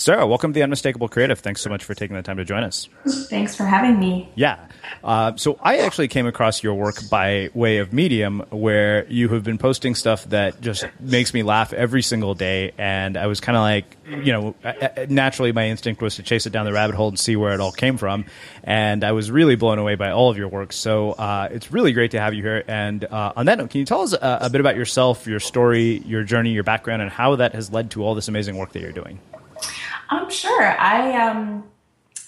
Sarah, welcome to the Unmistakable Creative. Thanks so much for taking the time to join us. Thanks for having me. Yeah. Uh, so I actually came across your work by way of Medium, where you have been posting stuff that just makes me laugh every single day. And I was kind of like, you know, naturally my instinct was to chase it down the rabbit hole and see where it all came from. And I was really blown away by all of your work. So uh, it's really great to have you here. And uh, on that note, can you tell us a, a bit about yourself, your story, your journey, your background, and how that has led to all this amazing work that you're doing? Um, sure. I um,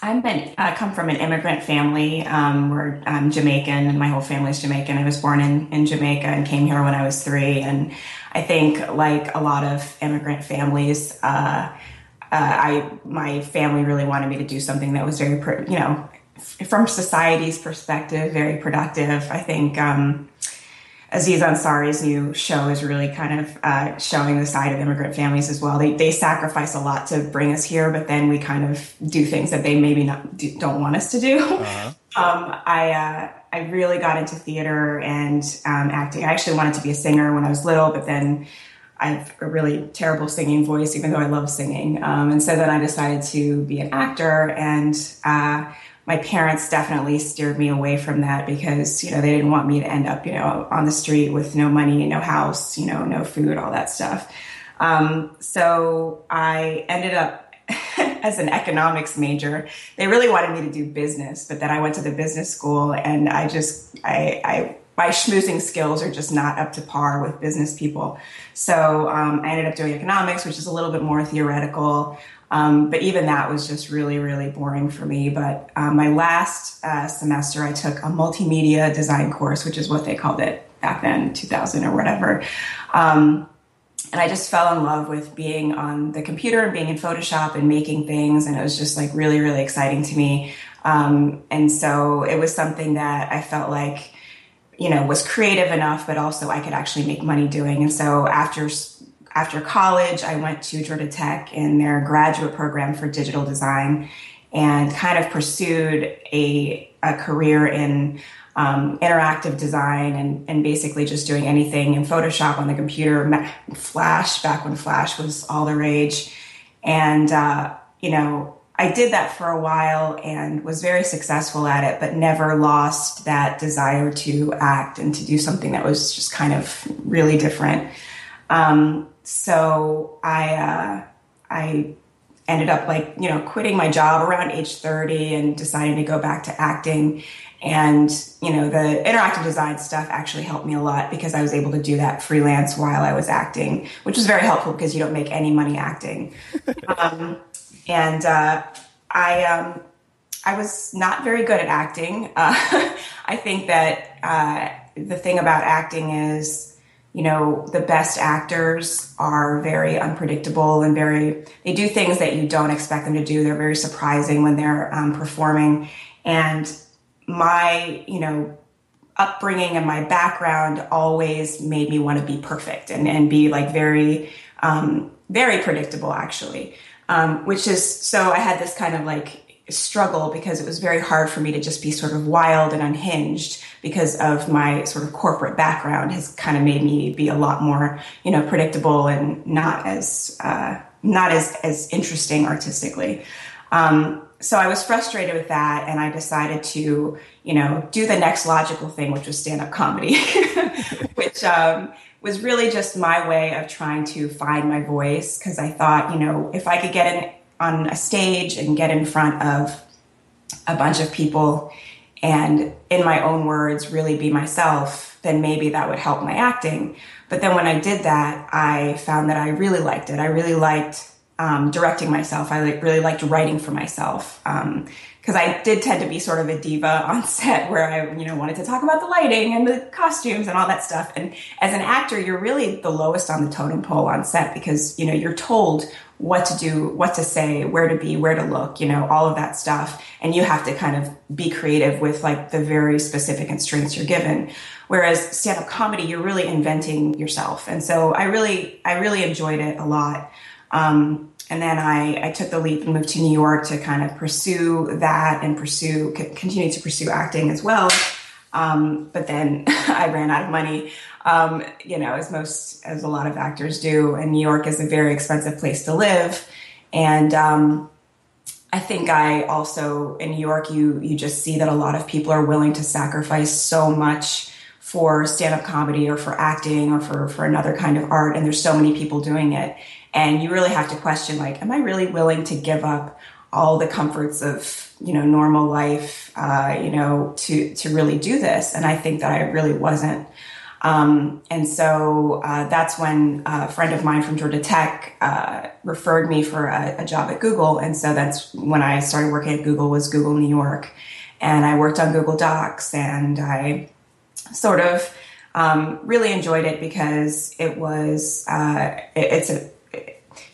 I'm been, uh, come from an immigrant family. Um, we're I'm Jamaican, and my whole family's Jamaican. I was born in in Jamaica and came here when I was three. And I think, like a lot of immigrant families, uh, uh, I my family really wanted me to do something that was very, you know, from society's perspective, very productive. I think. Um, Aziz Ansari's new show is really kind of uh, showing the side of immigrant families as well. They, they sacrifice a lot to bring us here, but then we kind of do things that they maybe not do, don't want us to do. Uh-huh. Um, I uh, I really got into theater and um, acting. I actually wanted to be a singer when I was little, but then I have a really terrible singing voice, even though I love singing. Um, and so then I decided to be an actor and. Uh, my parents definitely steered me away from that because you know they didn't want me to end up you know on the street with no money no house you know no food all that stuff um, so i ended up as an economics major they really wanted me to do business but then i went to the business school and i just i, I my schmoozing skills are just not up to par with business people. So um, I ended up doing economics, which is a little bit more theoretical. Um, but even that was just really, really boring for me. But um, my last uh, semester, I took a multimedia design course, which is what they called it back then, 2000 or whatever. Um, and I just fell in love with being on the computer and being in Photoshop and making things. And it was just like really, really exciting to me. Um, and so it was something that I felt like, you know, was creative enough, but also I could actually make money doing. And so after after college, I went to Georgia Tech in their graduate program for digital design and kind of pursued a, a career in um, interactive design and, and basically just doing anything in Photoshop on the computer, Flash, back when Flash was all the rage. And, uh, you know, I did that for a while and was very successful at it, but never lost that desire to act and to do something that was just kind of really different. Um, so I uh, I ended up like you know quitting my job around age 30 and deciding to go back to acting. And you know the interactive design stuff actually helped me a lot because i was able to do that freelance while i was acting which was very helpful because you don't make any money acting. Um, and uh, i um, i was not very good at acting. Uh, i think that uh, the thing about acting is you know, the best actors are very unpredictable and very, they do things that you don't expect them to do. They're very surprising when they're um, performing. And my, you know, upbringing and my background always made me want to be perfect and, and be like very, um, very predictable actually. Um, which is, so I had this kind of like struggle because it was very hard for me to just be sort of wild and unhinged because of my sort of corporate background has kind of made me be a lot more you know predictable and not as uh, not as as interesting artistically. Um, so i was frustrated with that and i decided to you know do the next logical thing which was stand-up comedy which um, was really just my way of trying to find my voice because i thought you know if i could get in on a stage and get in front of a bunch of people and in my own words really be myself then maybe that would help my acting. But then when i did that i found that i really liked it. I really liked um, directing myself. I like, really liked writing for myself um, because I did tend to be sort of a diva on set where I, you know, wanted to talk about the lighting and the costumes and all that stuff. And as an actor, you're really the lowest on the totem pole on set because, you know, you're told what to do, what to say, where to be, where to look, you know, all of that stuff. And you have to kind of be creative with like the very specific constraints you're given. Whereas stand up comedy, you're really inventing yourself. And so I really, I really enjoyed it a lot. Um, and then I, I took the leap and moved to New York to kind of pursue that and pursue, continue to pursue acting as well. Um, but then I ran out of money. Um, you know, as most, as a lot of actors do. And New York is a very expensive place to live. And, um, I think I also in New York, you you just see that a lot of people are willing to sacrifice so much for stand-up comedy or for acting or for for another kind of art, and there's so many people doing it, and you really have to question like, am I really willing to give up all the comforts of you know normal life, uh, you know, to to really do this? And I think that I really wasn't. Um, and so uh, that's when a friend of mine from Georgia Tech uh, referred me for a, a, job at Google. And so that's when I started working at Google was Google New York. And I worked on Google Docs and I sort of um, really enjoyed it because it was, uh, it, it's a,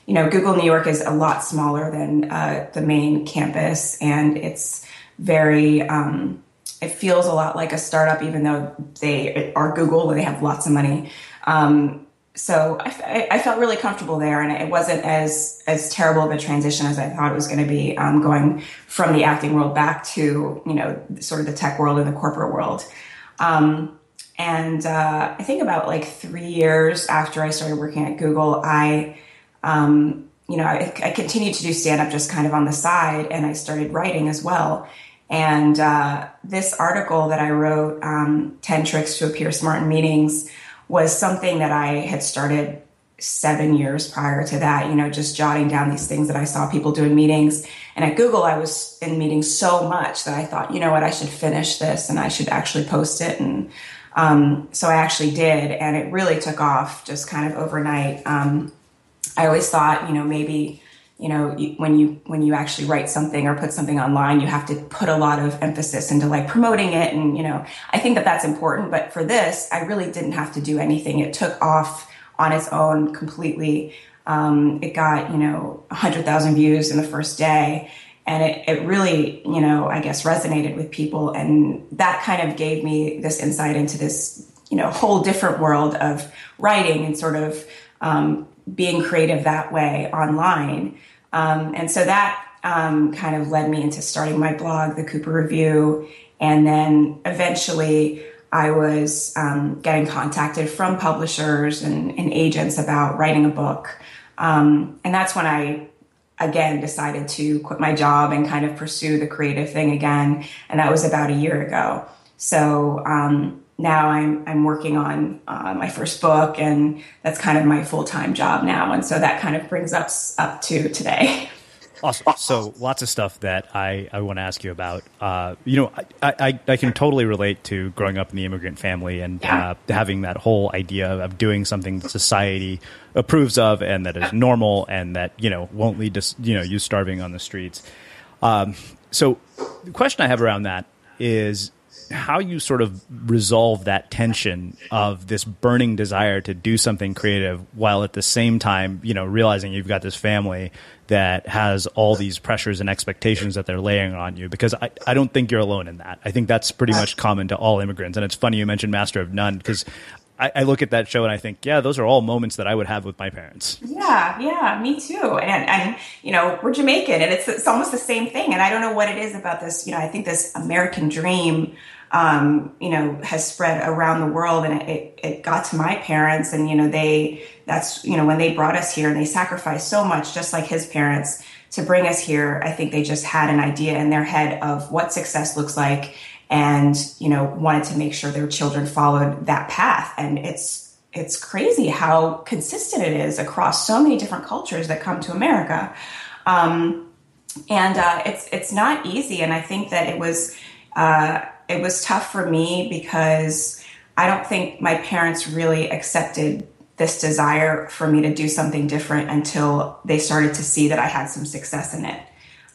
you know, Google New York is a lot smaller than uh, the main campus and it's very, um, it feels a lot like a startup, even though they are Google and they have lots of money. Um, so I, I, felt really comfortable there, and it wasn't as as terrible of a transition as I thought it was going to be. Um, going from the acting world back to you know sort of the tech world and the corporate world. Um, and uh, I think about like three years after I started working at Google, I um, you know I, I continued to do stand up just kind of on the side, and I started writing as well. And uh, this article that I wrote, um, 10 Tricks to Appear Smart in Meetings, was something that I had started seven years prior to that, you know, just jotting down these things that I saw people do in meetings. And at Google, I was in meetings so much that I thought, you know what, I should finish this and I should actually post it. And um, so I actually did. And it really took off just kind of overnight. Um, I always thought, you know, maybe you know when you when you actually write something or put something online you have to put a lot of emphasis into like promoting it and you know i think that that's important but for this i really didn't have to do anything. It took off on its own completely. Um, it got you know 100000 views in the first day and it, it really you know i guess resonated with people and that kind of gave me this insight into this you know whole different world of writing and sort of um, being creative that way online. Um, and so that um, kind of led me into starting my blog, The Cooper Review. And then eventually I was um, getting contacted from publishers and, and, agents about writing a book. Um, and that's when I, again, decided to quit my job and kind of pursue the creative thing again. And that was about a year ago. So, um, now I'm I'm working on uh, my first book, and that's kind of my full time job now. And so that kind of brings us up to today. Awesome. So lots of stuff that I, I want to ask you about. Uh, you know, I, I, I, can totally relate to growing up in the immigrant family and yeah. uh, having that whole idea of doing something that society approves of and that is normal and that, you know, won't lead to, you know, you starving on the streets. Um, so the question I have around that is how you sort of resolve that tension of this burning desire to do something creative while at the same time, you know, realizing you've got this family that has all these pressures and expectations that they're laying on you because I, I don't think you're alone in that. I think that's pretty much common to all immigrants. And it's funny you mentioned Master of None because I, I, look at that show and I think, yeah, those are all moments that I would have with my parents. Yeah, yeah, me too. And and you know, we're Jamaican, and it's it's almost the same thing. And I don't know what it is about this. You know, I think this American dream um, you know, has spread around the world. And it, it got to my parents and, you know, they, that's, you know, when they brought us here and they sacrificed so much, just like his parents to bring us here. I think they just had an idea in their head of what success looks like and, you know, wanted to make sure their children followed that path. And it's, it's crazy how consistent it is across so many different cultures that come to America. Um, and uh, it's it's not easy. And I think that it was uh, it was tough for me because I don't think my parents really accepted this desire for me to do something different until they started to see that I had some success in it.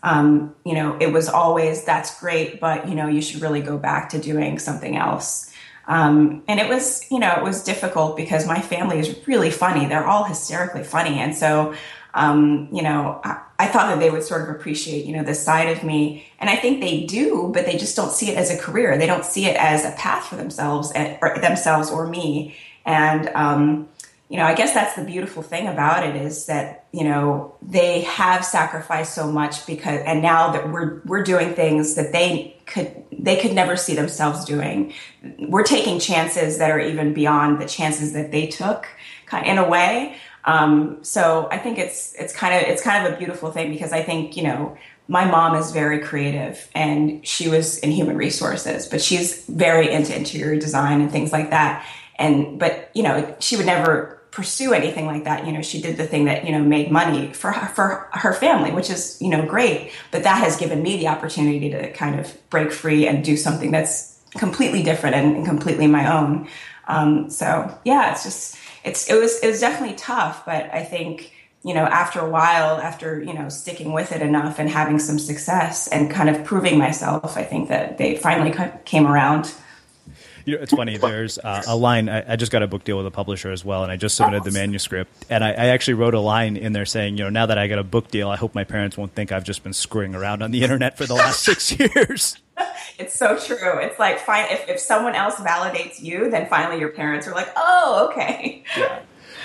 Um, you know, it was always that's great, but you know, you should really go back to doing something else. Um, and it was, you know, it was difficult because my family is really funny. They're all hysterically funny, and so um, you know, I, I, thought that they would sort of appreciate, you know, this side of me. And I think they do, but they just don't see it as a career. They don't see it as a path for themselves and, or themselves or me. And, um, you know, I guess that's the beautiful thing about it is that, you know, they have sacrificed so much because, and now that we're, we're doing things that they could they could never see themselves doing. We're taking chances that are even beyond the chances that they took in a way. Um, so I think it's it's kind of it's kind of a beautiful thing because I think you know my mom is very creative and she was in human resources, but she's very into interior design and things like that. And but you know she would never pursue anything like that. You know she did the thing that you know made money for her, for her family, which is you know great. But that has given me the opportunity to kind of break free and do something that's completely different and, and completely my own. Um, so yeah, it's just it's it was it was definitely tough, but I think you know after a while, after you know sticking with it enough and having some success and kind of proving myself, I think that they finally came around. You know, it's funny. There's uh, a line. I, I, just got a book deal with a publisher as well, and I just submitted the manuscript. And I, I, actually wrote a line in there saying, you know, now that I got a book deal, I hope my parents won't think I've just been screwing around on the internet for the last six years. it's so true. It's like fine if, if someone else validates you, then finally your parents are like, oh, okay. Yeah.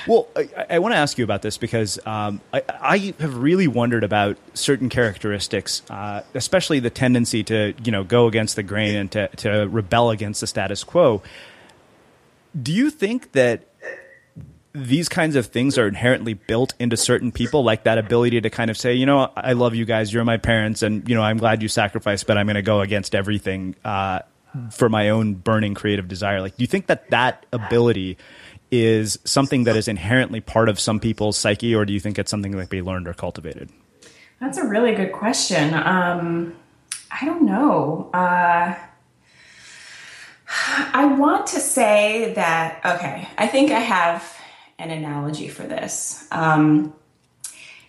Well, I, I want to ask you about this because um, I, I, have really wondered about certain characteristics, uh, especially the tendency to you know go against the grain and to, to rebel against the status quo. Do you think that these kinds of things are inherently built into certain people, like that ability to kind of say, you know, I love you guys, you're my parents, and you know, I'm glad you sacrificed, but I'm going to go against everything uh, for my own burning creative desire. Like, do you think that that ability is something that is inherently part of some people's psyche, or do you think it's something that be learned or cultivated? That's a really good question. Um, I don't know. Uh, I want to say that, okay, I think I have an analogy for this. Um,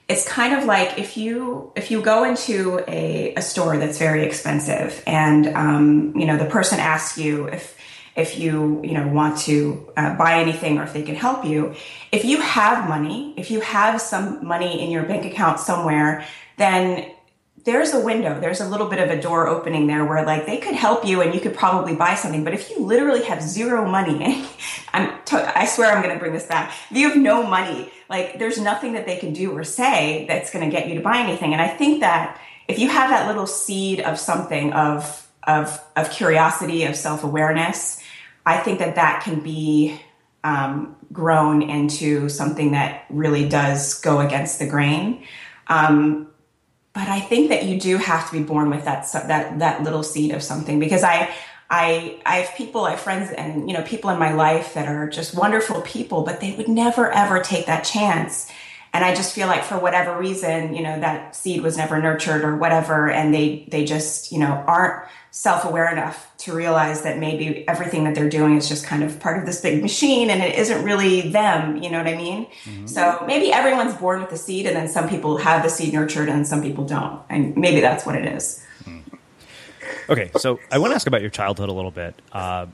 it's kind of like if you if you go into a, a store that's very expensive and um, you know the person asks you if if you you know want to uh, buy anything or if they can help you if you have money if you have some money in your bank account somewhere then there's a window there's a little bit of a door opening there where like they could help you and you could probably buy something but if you literally have zero money i'm i swear i'm going to bring this back. If you have no money like there's nothing that they can do or say that's going to get you to buy anything and i think that if you have that little seed of something of of of curiosity of self-awareness i think that that can be um, grown into something that really does go against the grain. Um, but I think that you do have to be born with that that that little seed of something because I I I have people, I have friends and you know people in my life that are just wonderful people, but they would never ever take that chance. And I just feel like for whatever reason, you know, that seed was never nurtured or whatever, and they they just, you know, aren't self-aware enough to realize that maybe everything that they're doing is just kind of part of this big machine and it isn't really them you know what i mean mm-hmm. so maybe everyone's born with the seed and then some people have the seed nurtured and some people don't and maybe that's what it is mm-hmm. okay so i want to ask about your childhood a little bit uh,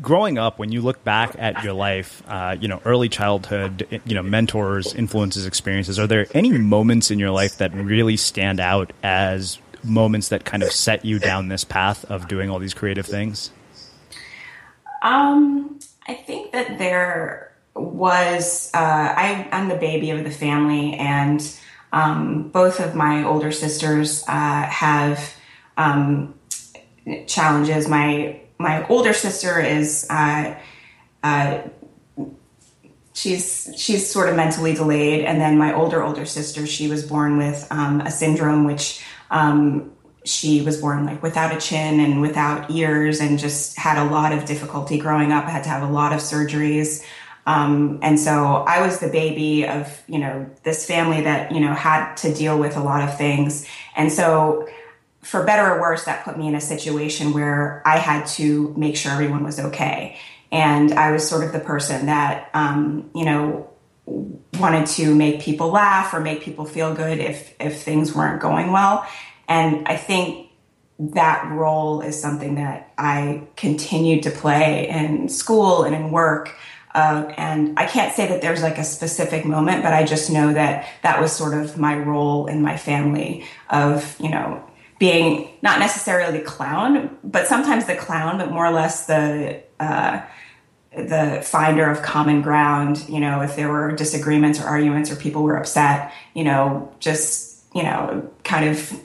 growing up when you look back at your life uh, you know early childhood you know mentors influences experiences are there any moments in your life that really stand out as moments that kind of set you down this path of doing all these creative things? Um, I think that there was. Uh, I, am the baby of the family, and um, both of my older sisters uh, have um, challenges. My my older sister is. Uh, uh, she's she's sort of mentally delayed and then my older older sister she was born with um, a syndrome which um, she was born like without a chin and without ears and just had a lot of difficulty growing up. Had to have a lot of surgeries. Um, and so I was the baby of, you know, this family that, you know, had to deal with a lot of things. And so for better or worse, that put me in a situation where I had to make sure everyone was okay. And I was sort of the person that, um, you know, wanted to make people laugh or make people feel good if if things weren't going well. And i think that role is something that i continued to play in school and in work. Uh, and i can't say that there's like a specific moment but i just know that that was sort of my role in my family of you know being not necessarily the clown but sometimes the clown but more or less the uh, the finder of common ground, you know, if there were disagreements or arguments or people were upset, you know, just, you know, kind of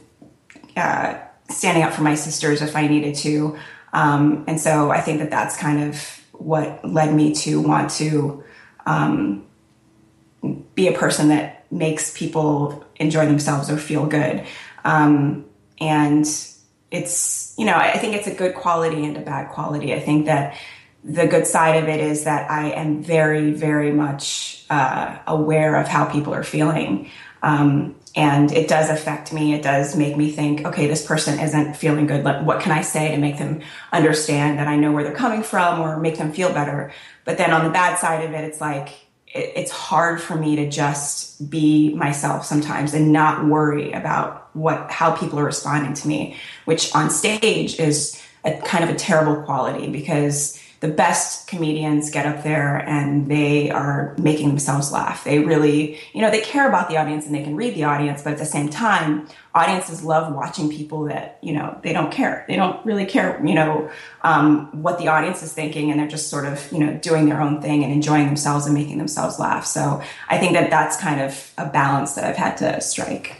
uh, standing up for my sisters if I needed to. Um, and so I think that that's kind of what led me to want to um, be a person that makes people enjoy themselves or feel good. Um, and it's, you know, I think it's a good quality and a bad quality. I think that the good side of it is that I am very, very much uh, aware of how people are feeling. Um, and it does affect me. It does make me think, okay, this person isn't feeling good. What can I say to make them understand that I know where they're coming from or make them feel better? But then on the bad side of it, it's like, it's hard for me to just be myself sometimes and not worry about what how people are responding to me which on stage is a kind of a terrible quality because the best comedians get up there and they are making themselves laugh. They really, you know, they care about the audience and they can read the audience, but at the same time, audiences love watching people that, you know, they don't care. They don't really care, you know, um, what the audience is thinking and they're just sort of, you know, doing their own thing and enjoying themselves and making themselves laugh. So I think that that's kind of a balance that I've had to strike.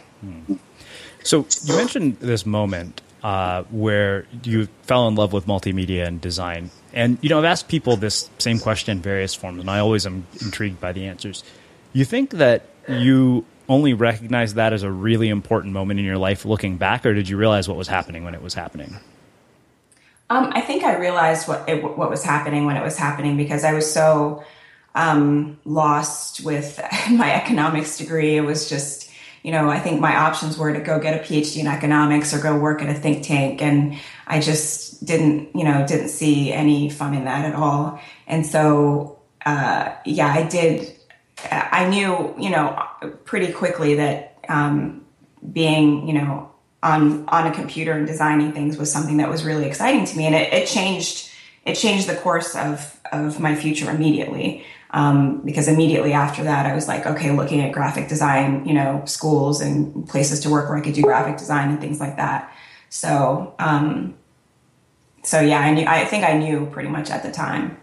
So you mentioned this moment uh, where you fell in love with multimedia and design. And you know, I've asked people this same question in various forms, and I always am intrigued by the answers. You think that you only recognize that as a really important moment in your life looking back, or did you realize what was happening when it was happening? Um, I think I realized what it, what was happening when it was happening because I was so um, lost with my economics degree. It was just, you know, I think my options were to go get a PhD in economics or go work at a think tank, and I just didn't, you know, didn't see any fun in that at all. And so, uh, yeah, I did. I knew, you know, pretty quickly that um, being, you know, on on a computer and designing things was something that was really exciting to me, and it, it changed. It changed the course of of my future immediately. Um, because immediately after that, I was like, okay, looking at graphic design, you know, schools and places to work where I could do graphic design and things like that. So, um, so yeah, I knew. I think I knew pretty much at the time.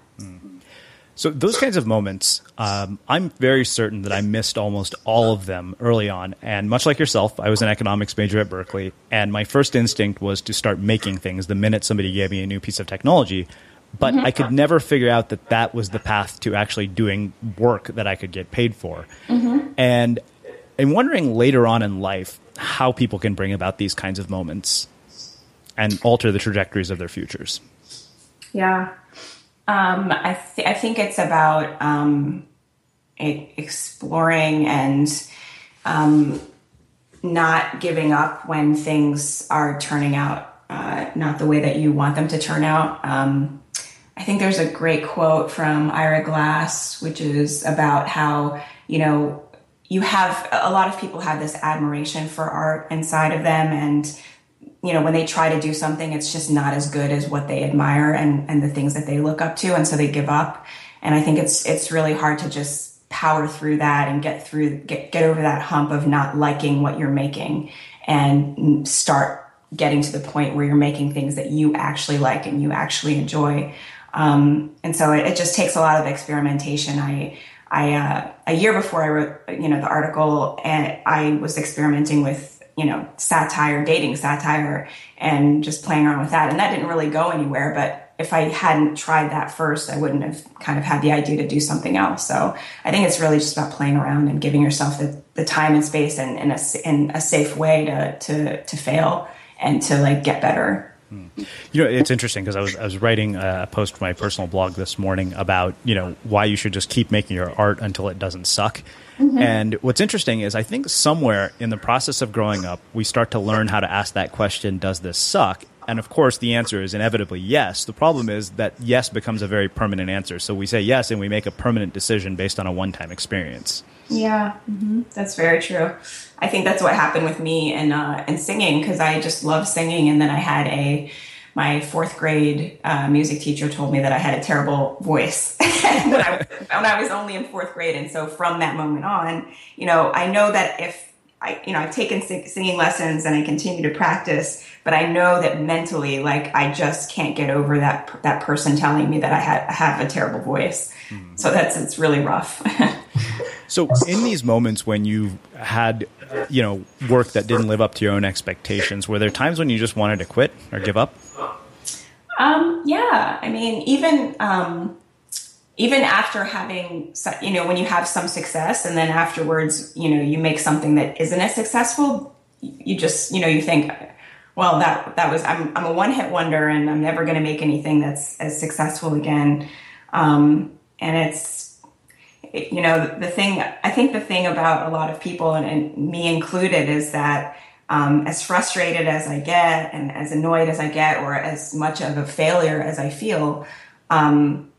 So those kinds of moments, um, I'm very certain that I missed almost all of them early on. And much like yourself, I was an economics major at Berkeley, and my first instinct was to start making things the minute somebody gave me a new piece of technology. But mm-hmm. I could never figure out that that was the path to actually doing work that I could get paid for. Mm-hmm. And I'm wondering later on in life how people can bring about these kinds of moments and alter the trajectories of their futures. Yeah. Um, I, th- I think it's about um, exploring and um, not giving up when things are turning out uh, not the way that you want them to turn out. Um, I think there's a great quote from Ira Glass, which is about how, you know, you have a lot of people have this admiration for art inside of them and you know, when they try to do something, it's just not as good as what they admire and, and the things that they look up to. And so they give up. And I think it's, it's really hard to just power through that and get through, get, get over that hump of not liking what you're making and start getting to the point where you're making things that you actually like and you actually enjoy. Um, and so it, it, just takes a lot of experimentation. I, I, uh, a year before I wrote, you know, the article and I was experimenting with you know, satire, dating satire, and just playing around with that. And that didn't really go anywhere. But if I hadn't tried that first, I wouldn't have kind of had the idea to do something else. So I think it's really just about playing around and giving yourself the, the time and space and, and, a, in a safe way to, to, to fail and to like get better. You know, it's interesting because I was I was writing a post for my personal blog this morning about you know why you should just keep making your art until it doesn't suck. Mm-hmm. And what's interesting is I think somewhere in the process of growing up, we start to learn how to ask that question: Does this suck? And of course, the answer is inevitably yes. The problem is that yes becomes a very permanent answer. So we say yes, and we make a permanent decision based on a one-time experience. Yeah, mm-hmm. that's very true. I think that's what happened with me and uh, and singing because I just love singing, and then I had a my fourth grade uh, music teacher told me that I had a terrible voice when, I, when I was only in fourth grade, and so from that moment on, you know, I know that if I, you know, I've taken singing lessons and I continue to practice, but I know that mentally, like, I just can't get over that that person telling me that I, had, have a terrible voice. Mm. So that's it's really rough. So, in these moments when you had, you know, work that didn't live up to your own expectations, were there times when you just wanted to quit or give up? Um, yeah, I mean, even um, even after having, you know, when you have some success, and then afterwards, you know, you make something that isn't as successful, you just, you know, you think, well, that that was I'm I'm a one hit wonder, and I'm never going to make anything that's as successful again. Um, and it's, you know, the thing I think the thing about a lot of people, and, and me included, is that um, as frustrated as I get and as annoyed as I get, or as much of a failure as I feel, um,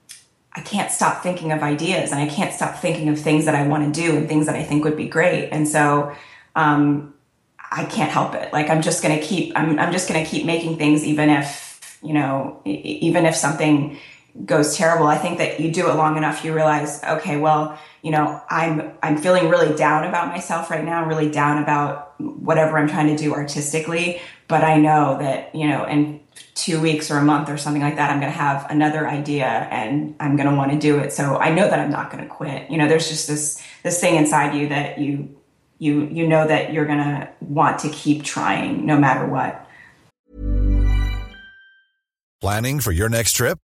I can't stop thinking of ideas and I can't stop thinking of things that I want to do and things that I think would be great. And so um, I can't help it. Like I'm just going to keep, I'm, I'm just going to keep making things, even if, you know, even if something goes terrible. I think that you do it long enough, you realize, okay, well, you know, I'm I'm feeling really down about myself right now, really down about whatever I'm trying to do artistically, but I know that, you know, in 2 weeks or a month or something like that, I'm going to have another idea and I'm going to want to do it. So I know that I'm not going to quit. You know, there's just this this thing inside you that you you you know that you're going to want to keep trying no matter what. Planning for your next trip?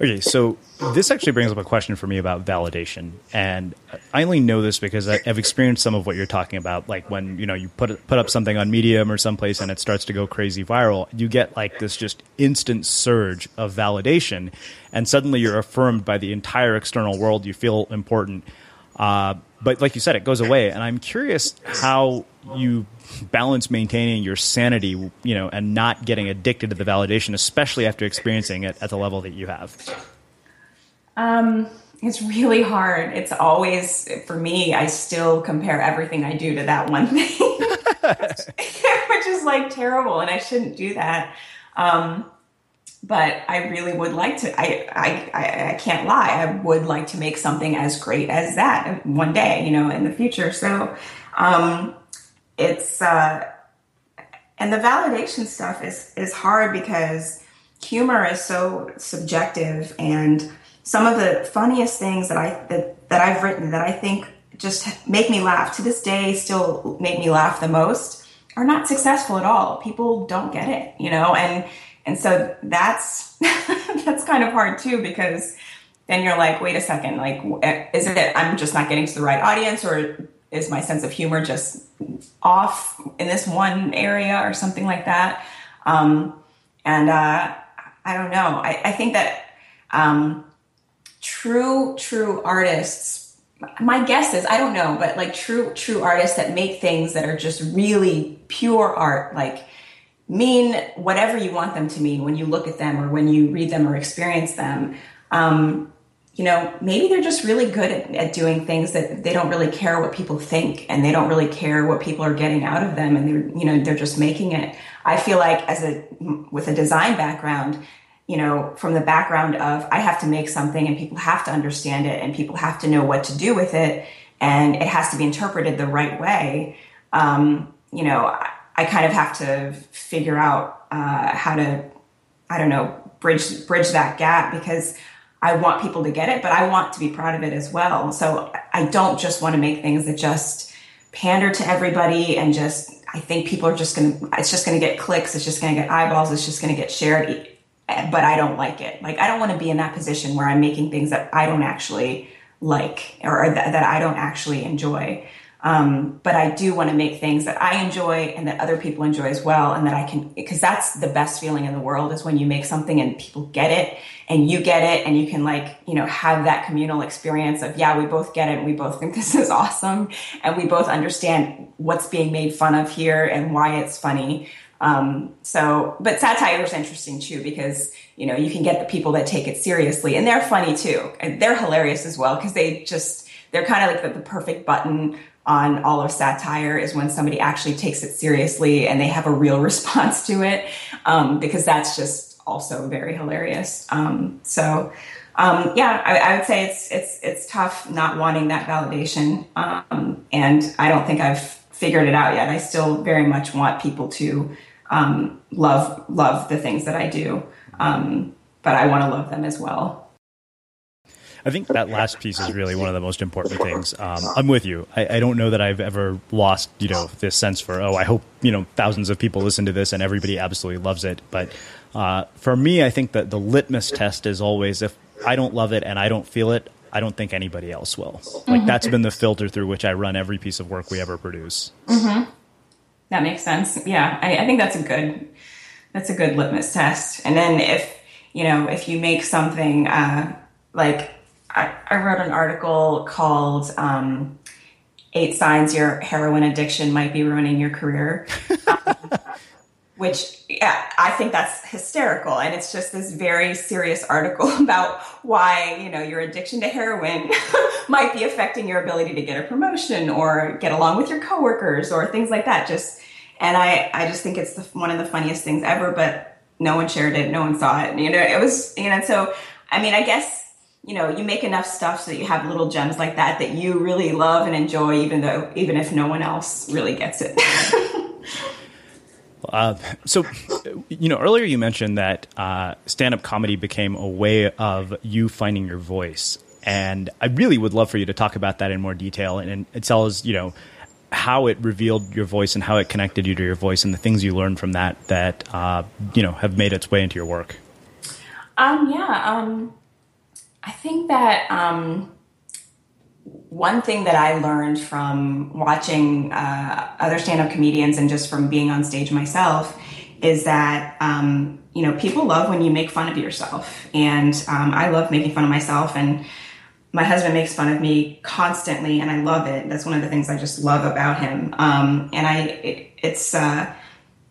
Okay, so this actually brings up a question for me about validation, and I only know this because I've experienced some of what you're talking about. Like when you know you put put up something on Medium or someplace and it starts to go crazy viral, you get like this just instant surge of validation, and suddenly you're affirmed by the entire external world. You feel important, uh, but like you said, it goes away. And I'm curious how you balance maintaining your sanity, you know, and not getting addicted to the validation, especially after experiencing it at the level that you have? Um, it's really hard. It's always for me. I still compare everything I do to that one thing, which is like terrible, and I shouldn't do that. Um, but I really would like to. I, I I can't lie. I would like to make something as great as that one day, you know, in the future. So, um, it's uh, and the validation stuff is is hard because humor is so subjective and some of the funniest things that I that, that I've written that I think just make me laugh to this day still make me laugh the most are not successful at all. People don't get it, you know, and and so that's that's kind of hard too because then you're like, wait a second, like is it I'm just not getting to the right audience or is my sense of humor just off in this one area or something like that? Um, and uh, I don't know. I, I think that um, true, true artists, my guess is, I don't know, but like true, true artists that make things that are just really pure art, like mean whatever you want them to mean when you look at them or when you read them or experience them. Um, you know, maybe they're just really good at, at, doing things that they don't really care what people think and they don't really care what people are getting out of them and they're, you know, they're just making it. I feel like as a, with a design background, you know, from the background of I have to make something and people have to understand it and people have to know what to do with it and it has to be interpreted the right way. Um, you know, I, I, kind of have to figure out uh, how to, I don't know, bridge bridge that gap because I want people to get it, but I want to be proud of it as well. So I don't just want to make things that just pander to everybody and just I think people are just going to it's just going to get clicks, it's just going to get eyeballs, it's just going to get shared, but I don't like it. Like I don't want to be in that position where I'm making things that I don't actually like or that, that I don't actually enjoy. Um, but I do want to make things that I enjoy and that other people enjoy as well. And that I can, because that's the best feeling in the world is when you make something and people get it and you get it and you can like, you know, have that communal experience of, yeah, we both get it and we both think this is awesome. And we both understand what's being made fun of here and why it's funny. Um, so, but satire is interesting too because you know you can get the people that take it seriously, and they're funny too, and they're hilarious as well because they just they're kind of like the, the perfect button on all of satire is when somebody actually takes it seriously and they have a real response to it um, because that's just also very hilarious. Um, so um, yeah I, I, would say it's it's it's tough not wanting that validation. Um, and i don't think i've figured it out yet. I still very much want people to um, love love the things that i do. Um, but i want to love them as well I think that last piece is really one of the most important things. Um, I'm with you. I, I, don't know that I've ever lost, you know, this sense for oh, I hope you know thousands of people listen to this and everybody absolutely loves it. But uh, for me, I think that the litmus test is always if I don't love it and I don't feel it, I don't think anybody else will. Like mm-hmm. that's been the filter through which I run every piece of work we ever produce. Mm-hmm. That makes sense. Yeah, I, I think that's a good that's a good litmus test. And then if you know if you make something uh, like I, I wrote an article called um, Eight Signs Your Heroin Addiction Might Be Ruining Your Career. Um, which yeah, I think that's hysterical. And it's just this very serious article about why, you know, your addiction to heroin might be affecting your ability to get a promotion or get along with your coworkers or things like that. Just, and I, I just think it's the, one of the funniest things ever, but no one shared it. No one saw it. You know, it was, you know, so, I mean, I guess you know you make enough stuff so that you have little gems like that that you really love and enjoy even though even if no one else really gets it. Uh, so you know earlier you mentioned that uh, stand-up comedy became a way of you finding your voice. And i really would love for you to talk about that in more detail and, and tell us you know how it revealed your voice and how it connected you to your voice and the things you learned from that that uh, you know have made its way into your work. Um, yeah um I think that um, one thing that I learned from watching uh, other stand-up comedians and just from being on stage myself is that um, you know people love when you make fun of yourself, and um, I love making fun of myself and my husband makes fun of me constantly and I love it. That's one of the things I just love about him. Um, and I, it, it's, uh,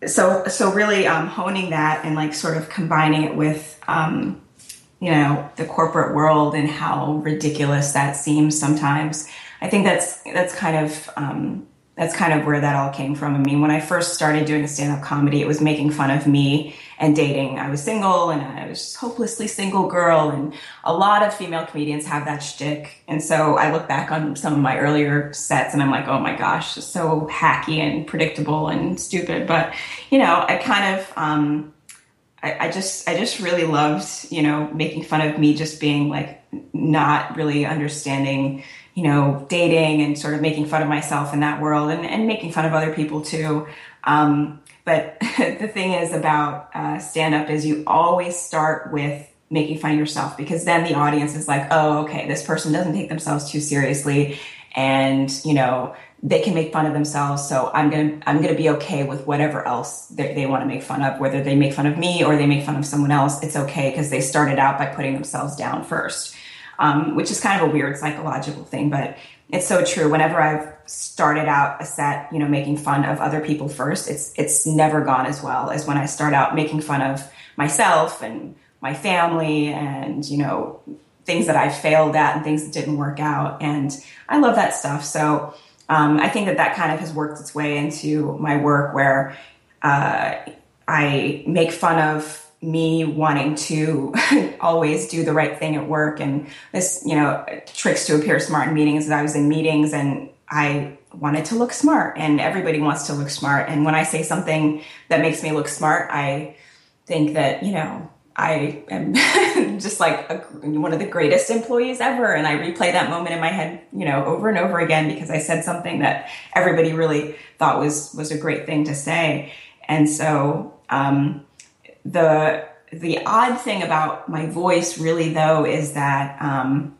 so, so really, um, honing that and like sort of combining it with, um, you know, the corporate world and how ridiculous that seems sometimes. I think that's, that's kind of, um, that's kind of where that all came from. I mean, when I first started doing stand up comedy, it was making fun of me and dating. I was single and I was hopelessly single girl. And a lot of female comedians have that shtick. And so I look back on some of my earlier sets and I'm like, oh my gosh, so hacky and predictable and stupid. But, you know, I kind of, um, I, I just, I just really loved, you know, making fun of me just being like not really understanding you know, dating and sort of making fun of myself in that world and, and making fun of other people too. Um, but the thing is about uh, stand up is you always start with making fun of yourself because then the audience is like, oh, okay, this person doesn't take themselves too seriously. And, you know, they can make fun of themselves. So I'm going to, I'm going to be okay with whatever else they, they want to make fun of, whether they make fun of me or they make fun of someone else. It's okay because they started out by putting themselves down first um, which is kind of a weird psychological thing, but it's so true. Whenever I've started out a set, you know, making fun of other people first, it's it's never gone as well as when I start out making fun of myself and my family and you know things that I failed at and things that didn't work out. And I love that stuff. So um, I think that that kind of has worked its way into my work where uh, I make fun of me wanting to always do the right thing at work. And this you know tricks to appear smart in meetings And i was in meetings and i wanted to look smart and everybody wants to look smart. And when i say something that makes me look smart i think that you know i am just like a, one of the greatest employees ever and i replay that moment in my head you know over and over again because i said something that everybody really thought was was a great thing to say. And so um, the the odd thing about my voice really though is that um,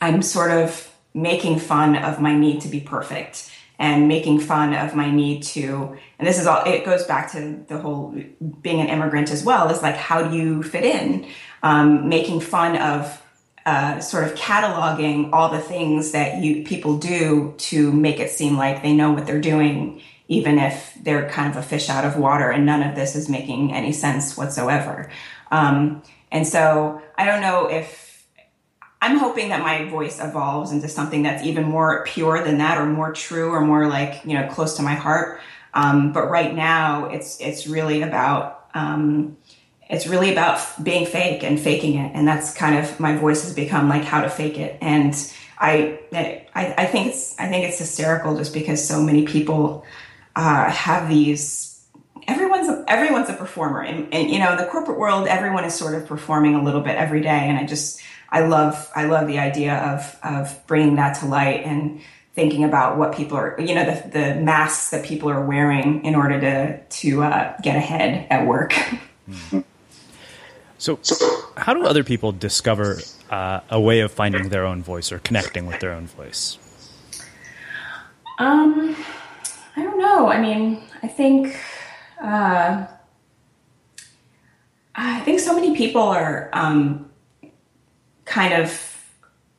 i'm sort of making fun of my need to be perfect and making fun of my need to and this is all it goes back to the whole being an immigrant as well is like how do you fit in um, making fun of uh, sort of cataloging all the things that you people do to make it seem like they know what they're doing even if they're kind of a fish out of water and none of this is making any sense whatsoever. Um, and so I don't know if I'm hoping that my voice evolves into something that's even more pure than that or more true or more like, you know, close to my heart. Um, but right now it's, it's really about, um, it's really about being fake and faking it. And that's kind of my voice has become like how to fake it. And I, I, I think it's, I think it's hysterical just because so many people, uh, have these everyone's a, everyone's a performer and, and, you know in the corporate world everyone is sort of performing a little bit every day and i just i love i love the idea of of bringing that to light and thinking about what people are you know the, the masks that people are wearing in order to to uh, get ahead at work so how do other people discover uh, a way of finding their own voice or connecting with their own voice um I don't know. I mean, I think uh, I think so many people are um, kind of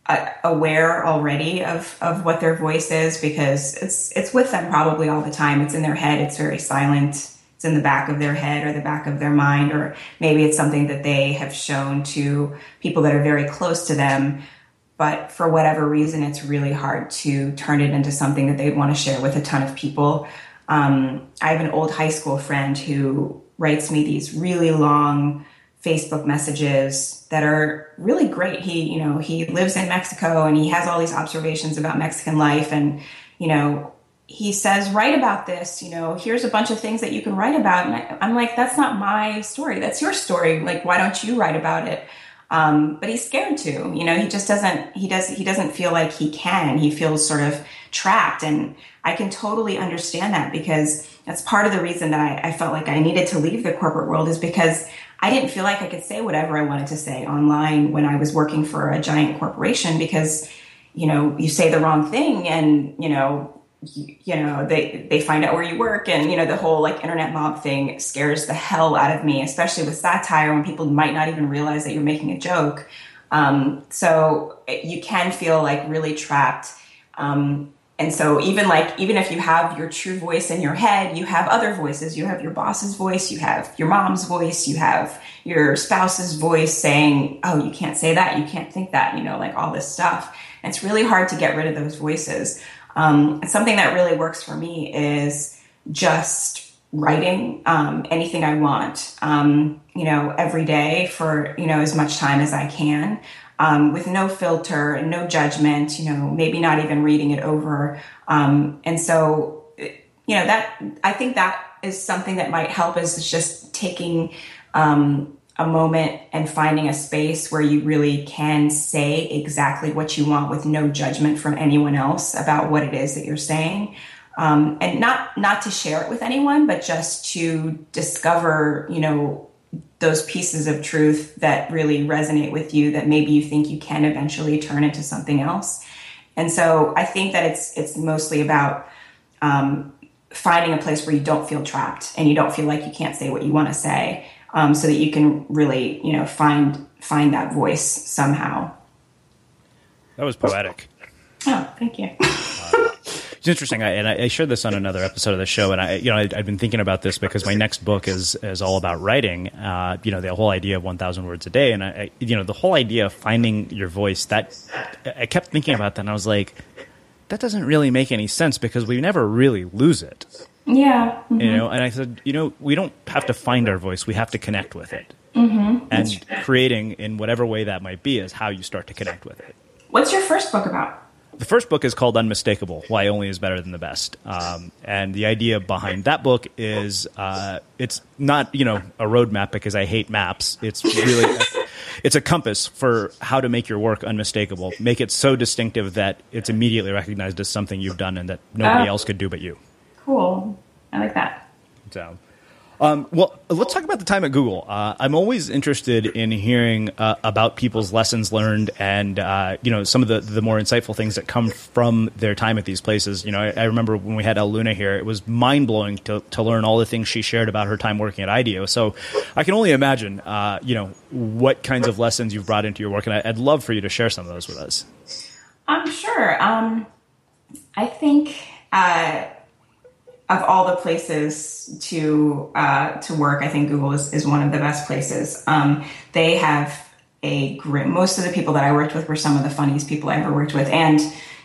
uh, aware already of of what their voice is because it's it's with them probably all the time. It's in their head. It's very silent. It's in the back of their head or the back of their mind, or maybe it's something that they have shown to people that are very close to them but for whatever reason, it's really hard to turn it into something that they'd want to share with a ton of people. Um, I have an old high school friend who writes me these really long Facebook messages that are really great. He, you know, he lives in Mexico and he has all these observations about Mexican life. And, you know, he says, write about this, you know, here's a bunch of things that you can write about. And I, I'm like, that's not my story. That's your story. Like, why don't you write about it? Um, but he's scared to, you know, he just doesn't, he does, he doesn't feel like he can. He feels sort of trapped. And I can totally understand that because that's part of the reason that I, I felt like I needed to leave the corporate world is because I didn't feel like I could say whatever I wanted to say online when I was working for a giant corporation because, you know, you say the wrong thing and, you know, you, you know they they find out where you work and you know the whole like internet mob thing scares the hell out of me especially with satire when people might not even realize that you're making a joke. Um, so you can feel like really trapped. Um, and so even like even if you have your true voice in your head you have other voices. You have your boss's voice you have your mom's voice you have your spouse's voice saying oh you can't say that you can't think that you know like all this stuff. And it's really hard to get rid of those voices. Um, something that really works for me is just writing um, anything i want um, you know every day for you know as much time as i can um, with no filter and no judgment, you know, maybe not even reading it over. Um, and so, you know, that I think that is something that might help is just taking um, a moment and finding a space where you really can say exactly what you want with no judgment from anyone else about what it is that you're saying. Um, and not not to share it with anyone, but just to discover, you know, those pieces of truth that really resonate with you that maybe you think you can eventually turn into something else. And so I think that it's it's mostly about um, finding a place where you don't feel trapped and you don't feel like you can't say what you want to say, um, so that you can really you know find find that voice somehow. That was poetic. Oh, thank you. It's interesting, I, and I, I, shared this on another episode of the show, and I, you know, I, have been thinking about this because my next book is is all about writing. Uh, you know, the whole idea of one thousand words a day, and I, you know, the whole idea of finding your voice. That I kept thinking about that, and I was like, that doesn't really make any sense because we never really lose it. Yeah, mm-hmm. you know, and I said, you know, we don't have to find our voice; we have to connect with it. Mm-hmm. And creating in whatever way that might be is how you start to connect with it. What's your first book about? The first book is called Unmistakable: Why Only is Better Than the Best. Um, and the idea behind that book is uh, it's not you know a roadmap because I hate maps. It's really it's a compass for how to make your work unmistakable, make it so distinctive that it's immediately recognized as something you've done and that nobody uh, else could do but you. Cool, I like that. So. Um, well, let's talk about the time at Google. Uh, I'm always interested in hearing uh, about people's lessons learned and uh, you know some of the, the more insightful things that come from their time at these places. You know, I, I remember when we had Elle Luna here, it was mind blowing to, to learn all the things she shared about her time working at IDEO. So I can only imagine, uh, you know, what kinds of lessons you've brought into your work, and I, would love for you to share some of those with us. I'm sure. Um, I think uh, of all the places to uh, to work, I think Google is, is one of the best places. Um, they have a great. Most of the people that I worked with were some of the funniest people I ever worked with, and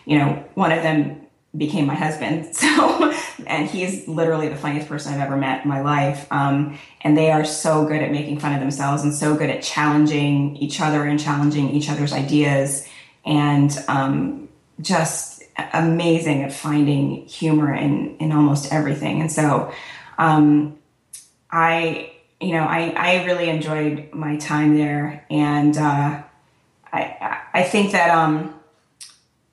you know, one of them became my husband. So, and he's literally the funniest person I've ever met in my life. Um, and they are so good at making fun of themselves and so good at challenging each other and challenging each other's ideas, and um, just amazing at finding humor in in almost everything. And so, um, I you know I I really enjoyed my time there, and uh, I I think that um,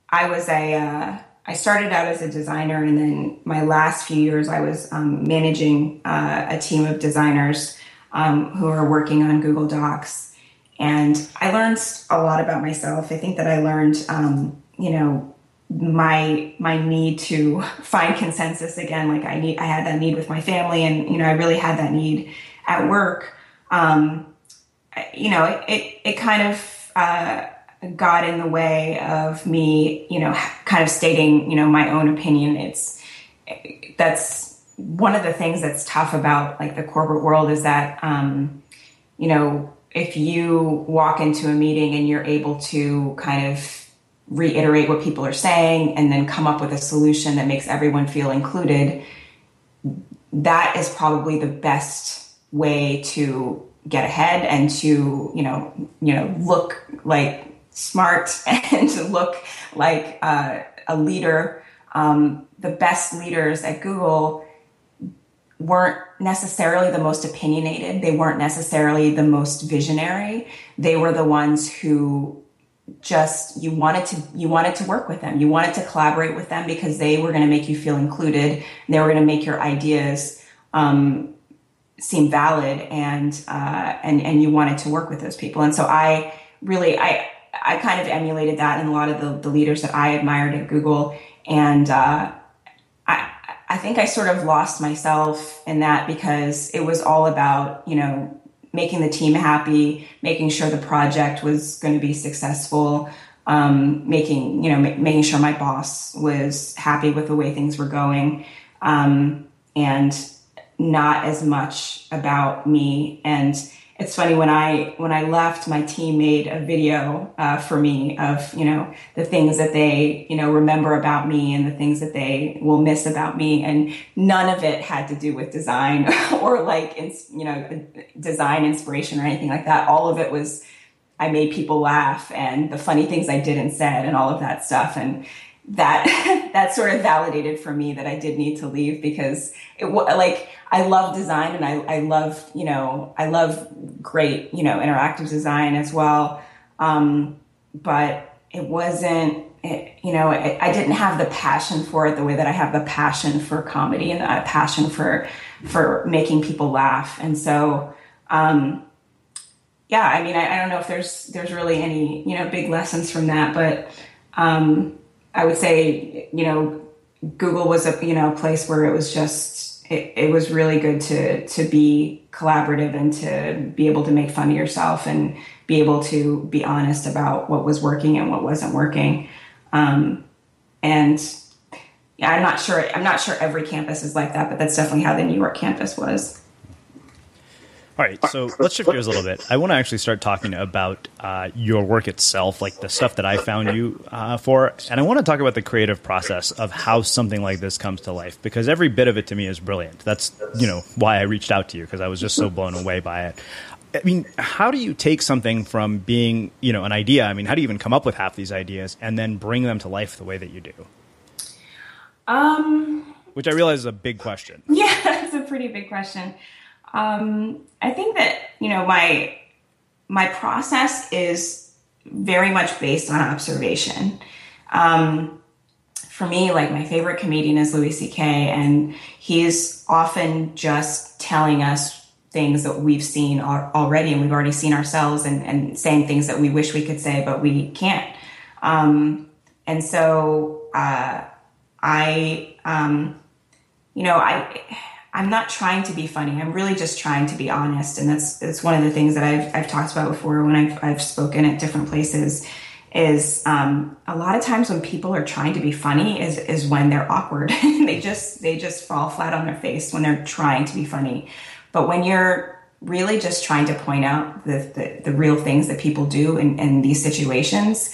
I was a uh, I started out as a designer, and then my last few years I was um, managing uh, a team of designers um, who are working on Google Docs. And I learned a lot about myself. I think that I learned, um, you know, my my need to find consensus again like i need i had that need with my family and you know i really had that need at work. Um, you know it, it, it kind of uh, got in the way of me you know kind of stating you know my own opinion. It's that's one of the things that's tough about like the corporate world is that um, you know if you walk into a meeting and you're able to kind of reiterate what people are saying and then come up with a solution that makes everyone feel included that is probably the best way to get ahead and to you know you know look like smart and to look like uh, a leader. Um, the best leaders at google weren't necessarily the most opinionated. They weren't necessarily the most visionary. They were the ones who just you wanted to you wanted to work with them you wanted to collaborate with them because they were going to make you feel included they were going to make your ideas um, seemed valid and uh, and and you wanted to work with those people. And so I really I I kind of emulated that in a lot of the, the leaders that I admired at Google. And uh, I I think I sort of lost myself in that because it was all about you know making the team happy, making sure the project was going to be successful. Um, making you know ma- making sure my boss was happy with the way things were going um, and not as much about me. And it's funny when I when I left, my team made a video uh, for me of you know the things that they you know remember about me and the things that they will miss about me, and none of it had to do with design or like you know design inspiration or anything like that. All of it was I made people laugh and the funny things I did and said and all of that stuff and that that sort of validated for me that I did need to leave because it like I love design and I I love you know I love great you know interactive design as well, um, but it wasn't it, you know it, I didn't have the passion for it the way that I have the passion for comedy and a passion for for making people laugh and so. Um, yeah, I mean, I, I, don't know if there's there's really any you know big lessons from that, but um, I would say, you know, Google was a you know place where it was just it, it was really good to to be collaborative and to be able to make fun of yourself and be able to be honest about what was working and what wasn't working. Um, and yeah, I'm not sure. I'm not sure every campus is like that, but that's definitely how the New York campus was. All right, so let's shift gears a little bit. I want to actually start talking about uh, your work itself, like the stuff that I found you uh, for, and I want to talk about the creative process of how something like this comes to life because every bit of it to me is brilliant. That's you know why I reached out to you because I was just so blown away by it. I mean, how do you take something from being you know an idea? I mean, how do you even come up with half these ideas and then bring them to life the way that you do? Um, which I realize is a big question. Yeah, it's a pretty big question. Um, I think that you know my my process is very much based on observation. Um, for me, like my favorite comedian is Louis C.K., and he's often just telling us things that we've seen already, and we've already seen ourselves, and, and saying things that we wish we could say but we can't. Um, and so uh, I, um, you know, I I'm not trying to be funny. I'm really just trying to be honest. And that's, that's one of the things that I've, I've talked about before when I've, I've spoken at different places is um, a lot of times when people are trying to be funny is, is when they're awkward. they just, they just fall flat on their face when they're trying to be funny. But when you're really just trying to point out the, the, the real things that people do in, in these situations,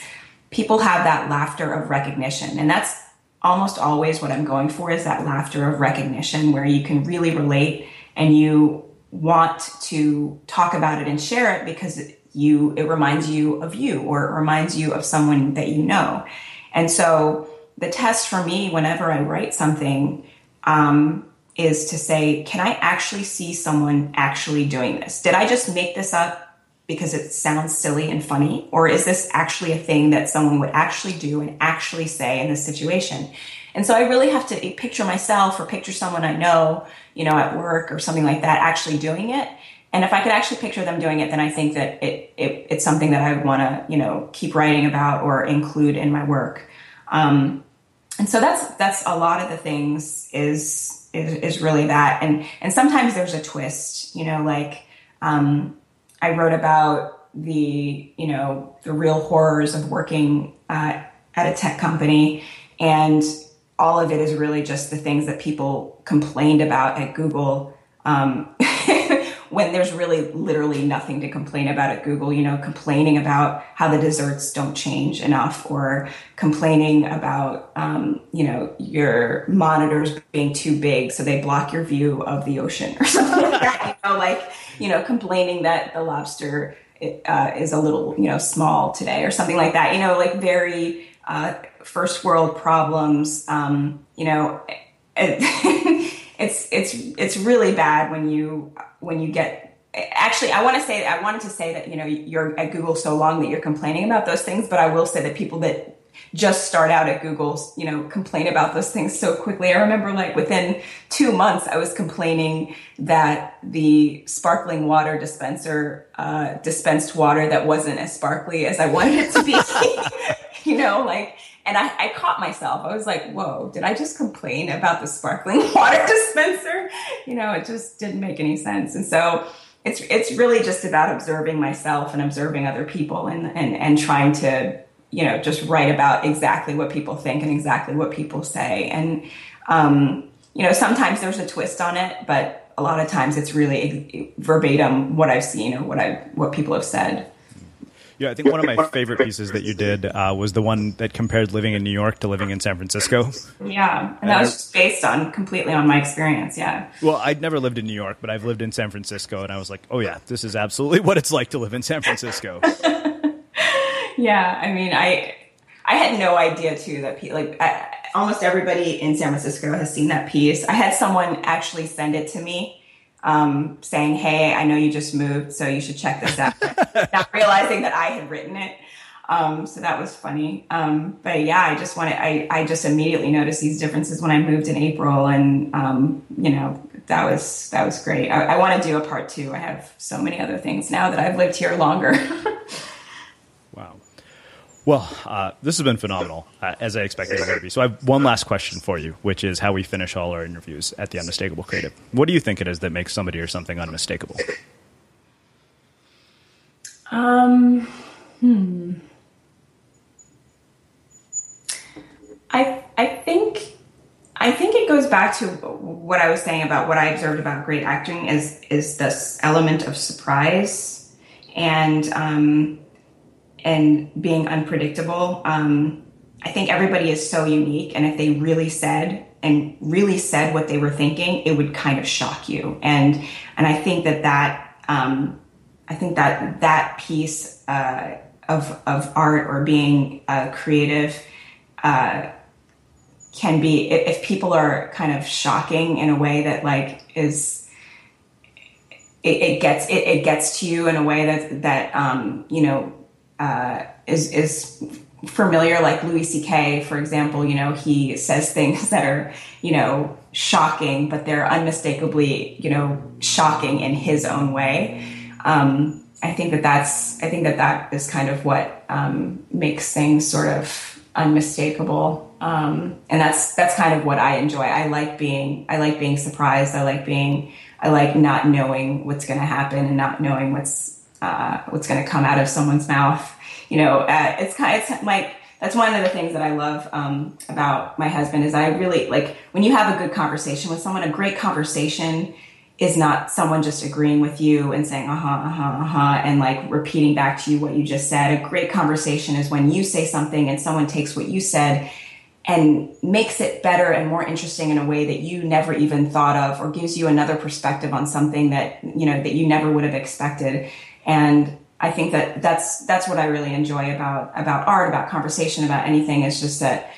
people have that laughter of recognition. And that's almost always what I'm going for is that laughter of recognition where you can really relate and you want to talk about it and share it because you it reminds you of you or it reminds you of someone that you know. And so the test for me whenever I write something um, is to say, can I actually see someone actually doing this? Did I just make this up because it sounds silly and funny? Or is this actually a thing that someone would actually do and actually say in this situation? And so I really have to picture myself or picture someone I know, you know, at work or something like that actually doing it. And if I could actually picture them doing it, then I think that it, it it's something that I would want to, you know, keep writing about or include in my work. Um, and so that's that's a lot of the things is is, is really that. And and sometimes there's a twist, you know, like um, I wrote about the you know the real horrors of working uh, at a tech company, and all of it is really just the things that people complained about at Google. Um, when there's really literally nothing to complain about at Google, you know, complaining about how the desserts don't change enough or complaining about, um, you know, your monitors being too big so they block your view of the ocean or something like that, you know, like, you know, complaining that the lobster uh, is a little, you know, small today or something like that, you know, like very uh, first world problems, um, you know, it, it's, it's, it's really bad when you, when you get actually i want to say i wanted to say that you know you're at google so long that you're complaining about those things but i will say that people that just start out at Google, you know, complain about those things so quickly. I remember like within two months, I was complaining that the sparkling water dispenser uh, dispensed water that wasn't as sparkly as I wanted it to be. you know, like, and I, I caught myself. I was like, whoa, did I just complain about the sparkling water dispenser? You know, it just didn't make any sense. And so, it's it's really just about observing myself and observing other people and and and trying to you know just write about exactly what people think and exactly what people say and um, you know sometimes there's a twist on it but a lot of times it's really verbatim what I've seen or what I what people have said. Yeah, I think one of my favorite pieces that you did uh, was the one that compared living in New York to living in San Francisco. Yeah, and that was just based on completely on my experience. Yeah. Well, I'd never lived in New York, but I've lived in San Francisco, and I was like, oh yeah, this is absolutely what it's like to live in San Francisco. yeah, I mean, I I had no idea too that like I, almost everybody in San Francisco has seen that piece. I had someone actually send it to me um, saying, "Hey, I know you just moved, so you should check this out." Not realizing that I had written it. Um, so that was funny. Um, but yeah, I just wanted, I, I just immediately noticed these differences when I moved in April and, um, you know, that was, that was great. I, I want to do a part two. I have so many other things now that I've lived here longer. Well, uh, this has been phenomenal, uh, as I expected it would be. So, I have one last question for you, which is how we finish all our interviews at the Unmistakable Creative. What do you think it is that makes somebody or something unmistakable? Um, hmm. I I think I think it goes back to what I was saying about what I observed about great acting is is this element of surprise and um, and being unpredictable. Um, I think everybody is so unique, and if they really said and really said what they were thinking, it would kind of shock you. And and I think that that um, I think that that piece uh, of of art or being uh, creative uh, can be if people are kind of shocking in a way that like is it, it gets it, it, gets to you in a way that that um, you know uh, is is familiar, like Louis C.K. for example. You know, he says things that are you know shocking, but they're unmistakably you know shocking in his own way. Um, I think that that's I think that that is kind of what um, makes things sort of unmistakable. Um, and that's that's kind of what I enjoy. I like being I like being surprised. I like being I like not knowing what's going to happen and not knowing what's uh, what's going to come out of someone's mouth. You know, uh, it's kind of it's like that's one of the things that I love um, about my husband is I really like when you have a good conversation with someone. A great conversation is not someone just agreeing with you and saying uh huh uh huh uh huh and like repeating back to you what you just said. A great conversation is when you say something and someone takes what you said and makes it better and more interesting in a way that you never even thought of or gives you another perspective on something that you know that you never would have expected and i think that that's that's what i really enjoy about about art about conversation about anything is just that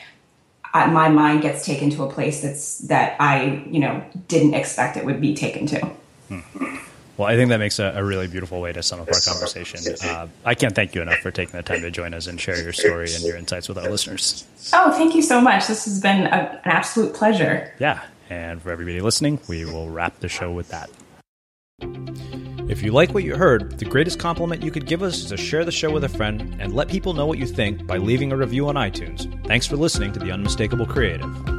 I, my mind gets taken to a place that's that i you know didn't expect it would be taken to hmm. Well, I think that makes a, a, really beautiful way to sum up our conversation. Uh, I can't thank you enough for taking the time to join us and share your story and your insights with our listeners. Oh, thank you so much. This has been a, an absolute pleasure. Yeah. And for everybody listening, we will wrap the show with that. If you like what you heard, the greatest compliment you could give us is to share the show with a friend and let people know what you think by leaving a review on iTunes. Thanks for listening to The Unmistakable Creative.